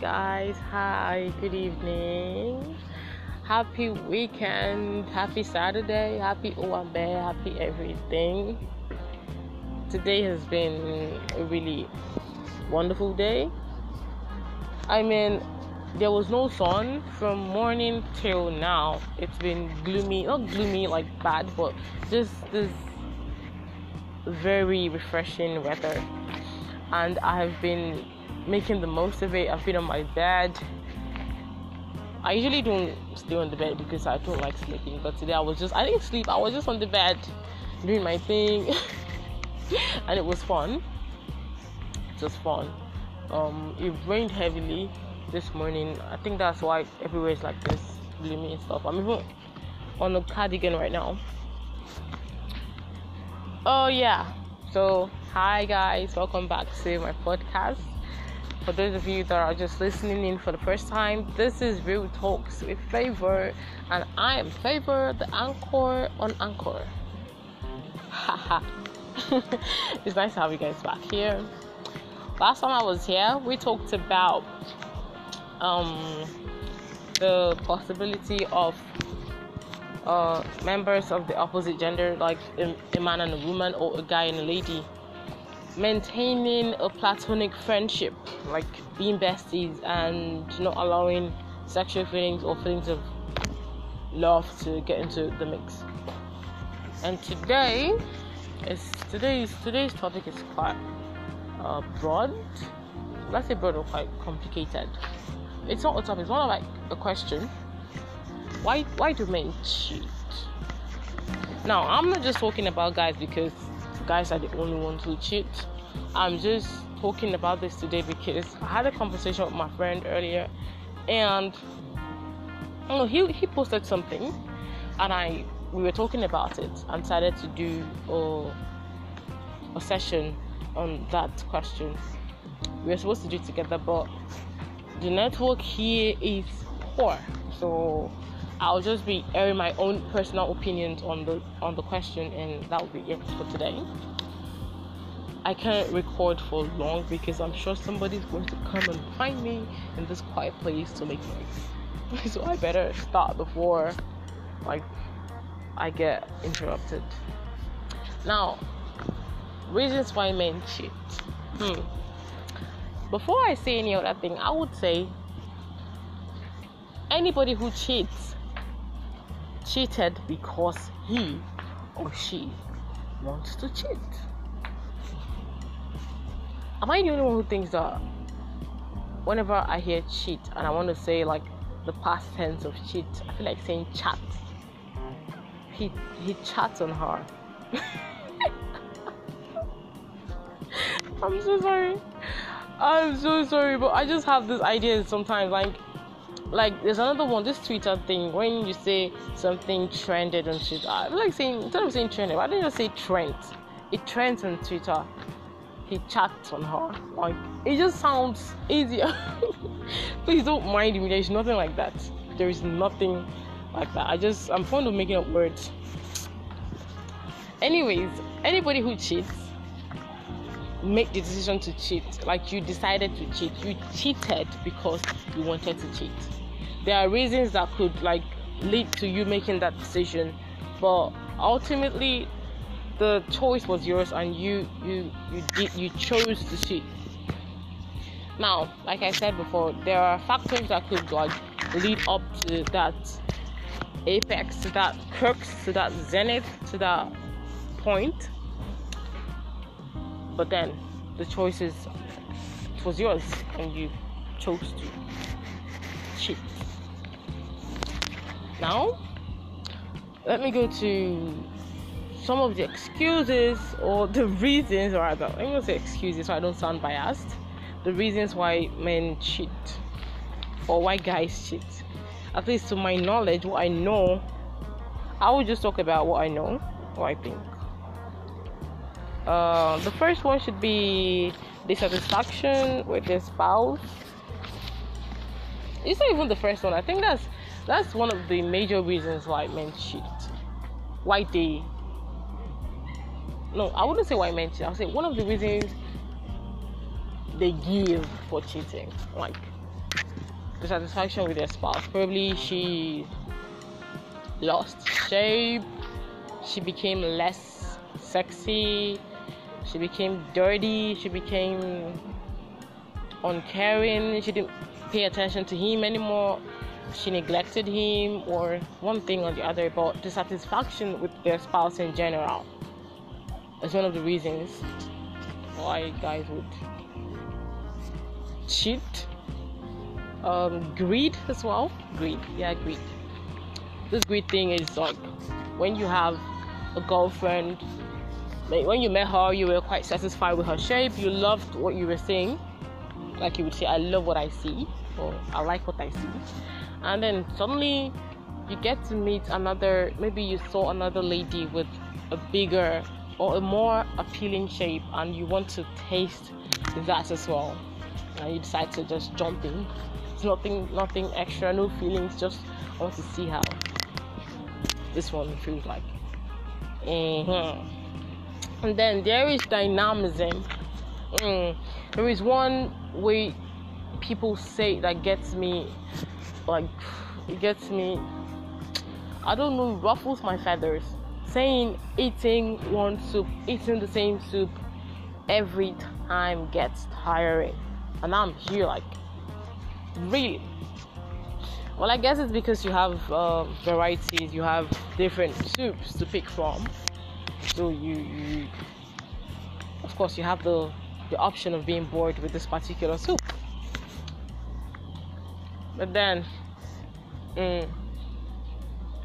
guys. Hi, good evening. Happy weekend. Happy Saturday. Happy Owambe. Happy everything. Today has been a really wonderful day. I mean, there was no sun from morning till now. It's been gloomy, not gloomy like bad, but just this very refreshing weather. And I have been making the most of it. I've been on my bed. I usually don't stay on the bed because I don't like sleeping, but today I was just, I didn't sleep, I was just on the bed doing my thing, and it was fun. Just fun. Um, it rained heavily this morning. I think that's why everywhere is like this, gloomy and stuff. I'm even on a cardigan right now. Oh, yeah. So, hi guys, welcome back to my podcast. For those of you that are just listening in for the first time, this is Real Talks with Favor, and I am Favor, the anchor on Anchor. It's nice to have you guys back here. Last time I was here, we talked about um, the possibility of uh, members of the opposite gender, like a, a man and a woman, or a guy and a lady, maintaining a platonic friendship, like being besties and not allowing sexual feelings or feelings of love to get into the mix. And today is today's today's topic is quite uh, broad. Let's say broad or quite complicated. It's not a topic. It's more like a question. Why why do men cheat? Now I'm not just talking about guys because guys are the only ones who cheat. I'm just talking about this today because I had a conversation with my friend earlier, and you know, he he posted something, and I we were talking about it and decided to do a, a session on that question. We were supposed to do it together, but the network here is poor, so I'll just be airing my own personal opinions on the on the question, and that will be it for today. I can't record for long because I'm sure somebody's going to come and find me in this quiet place to make noise. so I better start before like I get interrupted. Now, reasons why men cheat. Hmm. Before I say any other thing, I would say anybody who cheats cheated because he or she wants to cheat. Am I the only one who thinks that whenever I hear cheat and I want to say like the past tense of cheat, I feel like saying chat. He he chats on her. I'm so sorry. I'm so sorry, but I just have this idea sometimes like like there's another one, this Twitter thing when you say something trended on Twitter. I like saying instead of saying trended, why don't you just say trend? It trends on Twitter. He chats on her. Like it just sounds easier. Please don't mind me. There's nothing like that. There is nothing like that. I just I'm fond of making up words. Anyways, anybody who cheats make the decision to cheat. Like you decided to cheat. You cheated because you wanted to cheat. There are reasons that could like lead to you making that decision, but ultimately the choice was yours and you you you did you chose to cheat. Now, like I said before, there are factors that could like lead up to that apex, to that crux, to that zenith, to that point but then the choice is it was yours and you chose to cheat now let me go to some of the excuses or the reasons rather let me say excuses so i don't sound biased the reasons why men cheat or why guys cheat at least to my knowledge what i know i will just talk about what i know what i think uh, the first one should be dissatisfaction with their spouse. It's not even the first one. I think that's that's one of the major reasons why men cheat. Why they no, I wouldn't say why men cheat. I'll say one of the reasons they give for cheating. Like dissatisfaction with their spouse. Probably she lost shape, she became less sexy, she became dirty, she became uncaring, she didn't pay attention to him anymore, she neglected him, or one thing or the other, but dissatisfaction with their spouse in general is one of the reasons why guys would cheat. Um, greed as well. Greed, yeah, greed. This greed thing is like when you have a girlfriend. Like when you met her, you were quite satisfied with her shape. You loved what you were seeing. Like you would say, "I love what I see," or "I like what I see." And then suddenly, you get to meet another. Maybe you saw another lady with a bigger or a more appealing shape, and you want to taste that as well and you decide to just jump in. It's nothing, nothing extra, no feelings. Just I want to see how this one feels like. Mm-hmm. And then there is dynamism. Mm. There is one way people say that gets me, like, it gets me. I don't know, ruffles my feathers. Saying eating one soup, eating the same soup every time gets tiring and I'm here like really well i guess it's because you have uh, varieties you have different soups to pick from so you, you of course you have the the option of being bored with this particular soup but then mm,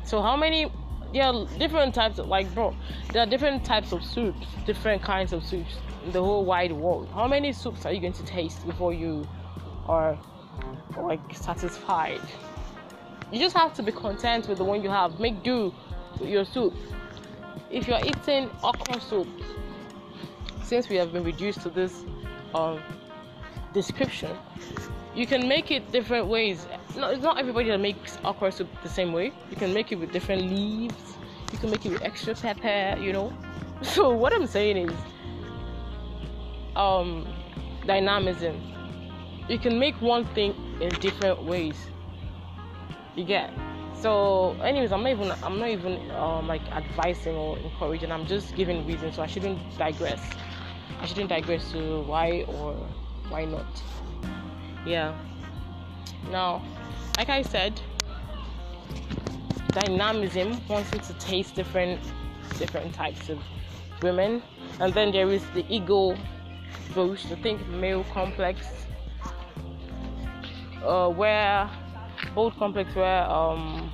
so how many yeah different types of like bro there are different types of soups different kinds of soups in the whole wide world. How many soups are you going to taste before you are like satisfied? You just have to be content with the one you have. Make do with your soup. If you're eating okra soup since we have been reduced to this um, description you can make it different ways no, it's not everybody that makes okra soup the same way. You can make it with different leaves. You can make it with extra pepper. You know. So what I'm saying is, um, dynamism. You can make one thing in different ways. You get. So, anyways, I'm not even I'm not even um, like advising or encouraging. I'm just giving reasons. So I shouldn't digress. I shouldn't digress to why or why not. Yeah. Now, like I said, dynamism, wanting to taste different different types of women, and then there is the ego boost, I think male complex, uh, where bold complex, where um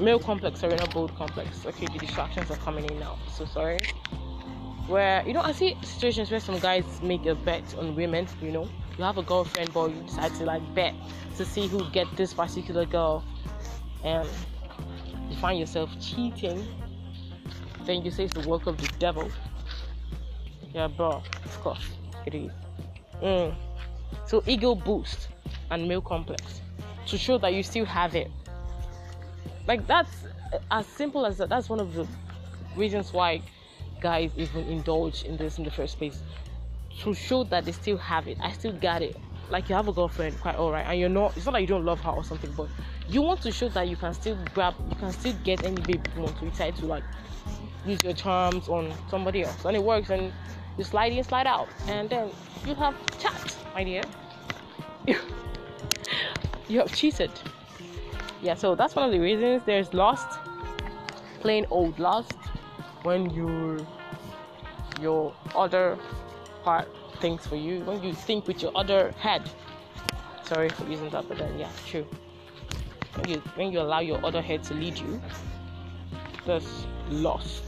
male complex, sorry, not bold complex. Okay, the distractions are coming in now. So sorry. Where you know, I see situations where some guys make a bet on women, you know, you have a girlfriend but you decide to like bet to see who get this particular girl. And you find yourself cheating then you say it's the work of the devil. Yeah bro of course it is. Mm. so ego boost and male complex to show that you still have it. Like that's as simple as that that's one of the reasons why guys even indulge in this in the first place to show that they still have it. I still got it. Like you have a girlfriend, quite alright, and you're not. It's not like you don't love her or something, but you want to show that you can still grab, you can still get any baby you want to. Decide to like use your charms on somebody else, and it works, and you slide in, slide out, and then you have chat, my dear. you have cheated. Yeah, so that's one of the reasons. There's lost, plain old lost, when you your other part thinks for you when you think with your other head. Sorry for using that, but then yeah, true. When you when you allow your other head to lead you, that's lost.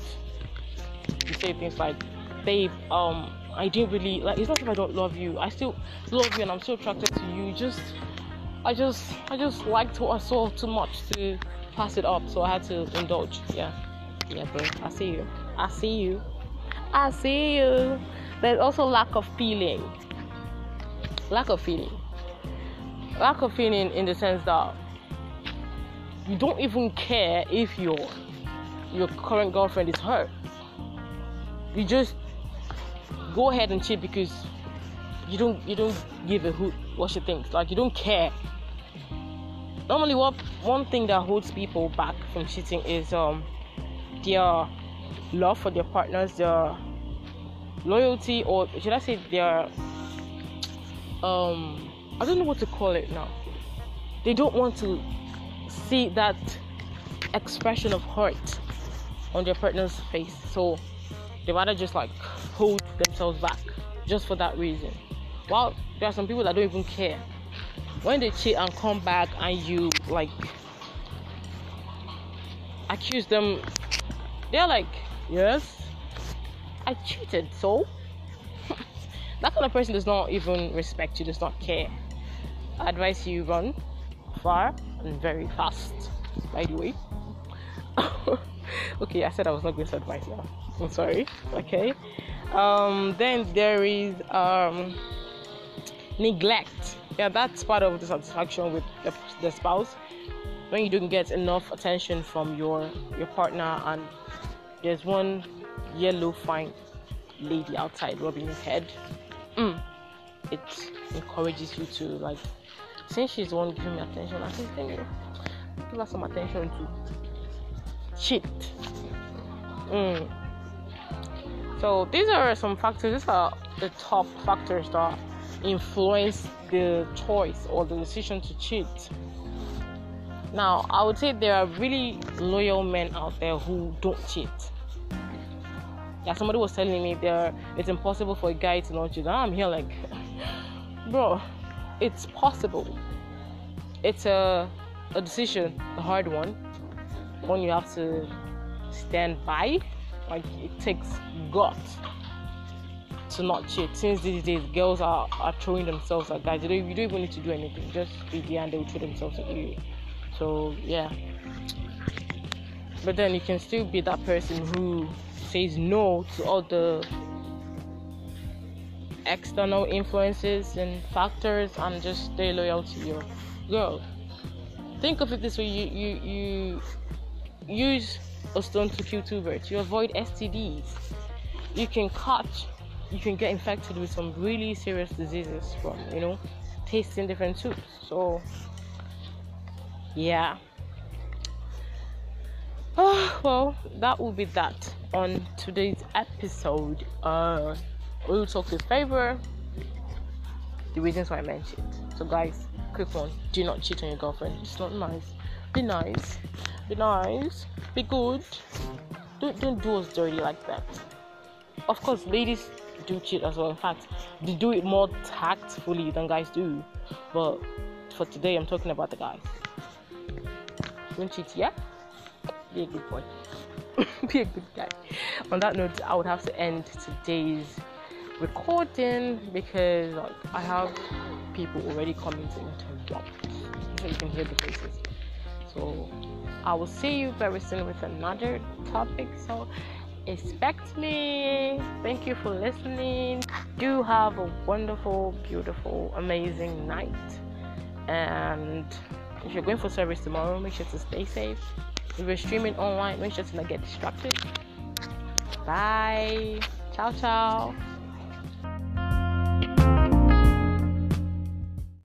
You say things like, "Babe, um, I didn't really like. It's not if I don't love you. I still love you, and I'm still attracted to you. Just, I just, I just liked what I saw too much to pass it up, so I had to indulge. Yeah, yeah, bro. I see you. I see you. I see you there's also lack of feeling lack of feeling lack of feeling in the sense that you don't even care if your your current girlfriend is hurt you just go ahead and cheat because you don't you don't give a hoot what she thinks. Like you don't care. Normally, what one thing that holds people back from cheating is um their love for their partners, their loyalty, or should I say their um I don't know what to call it now. They don't want to see that expression of hurt on their partner's face. So they rather just like hold themselves back just for that reason. While there are some people that don't even care. When they cheat and come back and you like accuse them, they're like, Yes, I cheated, so that kind of person does not even respect you, does not care. I advise you run far and very fast, by the way. okay, I said I was not going to advise now. I'm sorry. Okay. Um, then there is um, neglect. Yeah, that's part of dissatisfaction with the, the spouse. When you don't get enough attention from your your partner, and there's one yellow fine lady outside rubbing your head. Mm, it encourages you to like, since she's the one giving me attention, I think give her some attention too cheat. Mm. So these are some factors. These are the top factors that influence the choice or the decision to cheat. Now, I would say there are really loyal men out there who don't cheat. Yeah, somebody was telling me there it's impossible for a guy to not cheat. I'm here like, bro, it's possible. It's a a decision, a hard one, one you have to stand by. Like it takes guts to not cheat. Since these days, girls are, are throwing themselves at guys. You don't, you don't even need to do anything. Just be there and they will throw themselves at you. So yeah. But then you can still be that person who says no to all the external influences and factors and just stay loyal to your girl. Think of it this way: you you you use a stone to kill two birds. You avoid STDs. You can catch, you can get infected with some really serious diseases from, you know, tasting different soups. So, yeah. Oh, well, that will be that on today's episode. Uh, Real Talks with Favor the reasons why I mentioned. So, guys, quick one: do not cheat on your girlfriend. It's not nice. Be nice be nice, be good. Don't don't do us dirty like that. Of course, ladies do cheat as well. In fact, they do it more tactfully than guys do. But for today, I'm talking about the guys. Don't cheat, yeah? Be a good boy. be a good guy. On that note, I would have to end today's recording because like, I have people already coming to interrupt. So you can hear the voices. So I will see you very soon with another topic. So expect me. Thank you for listening. Do have a wonderful, beautiful, amazing night. And if you're going for service tomorrow, make sure to stay safe. If you're streaming online, make sure to not get distracted. Bye. Ciao, ciao.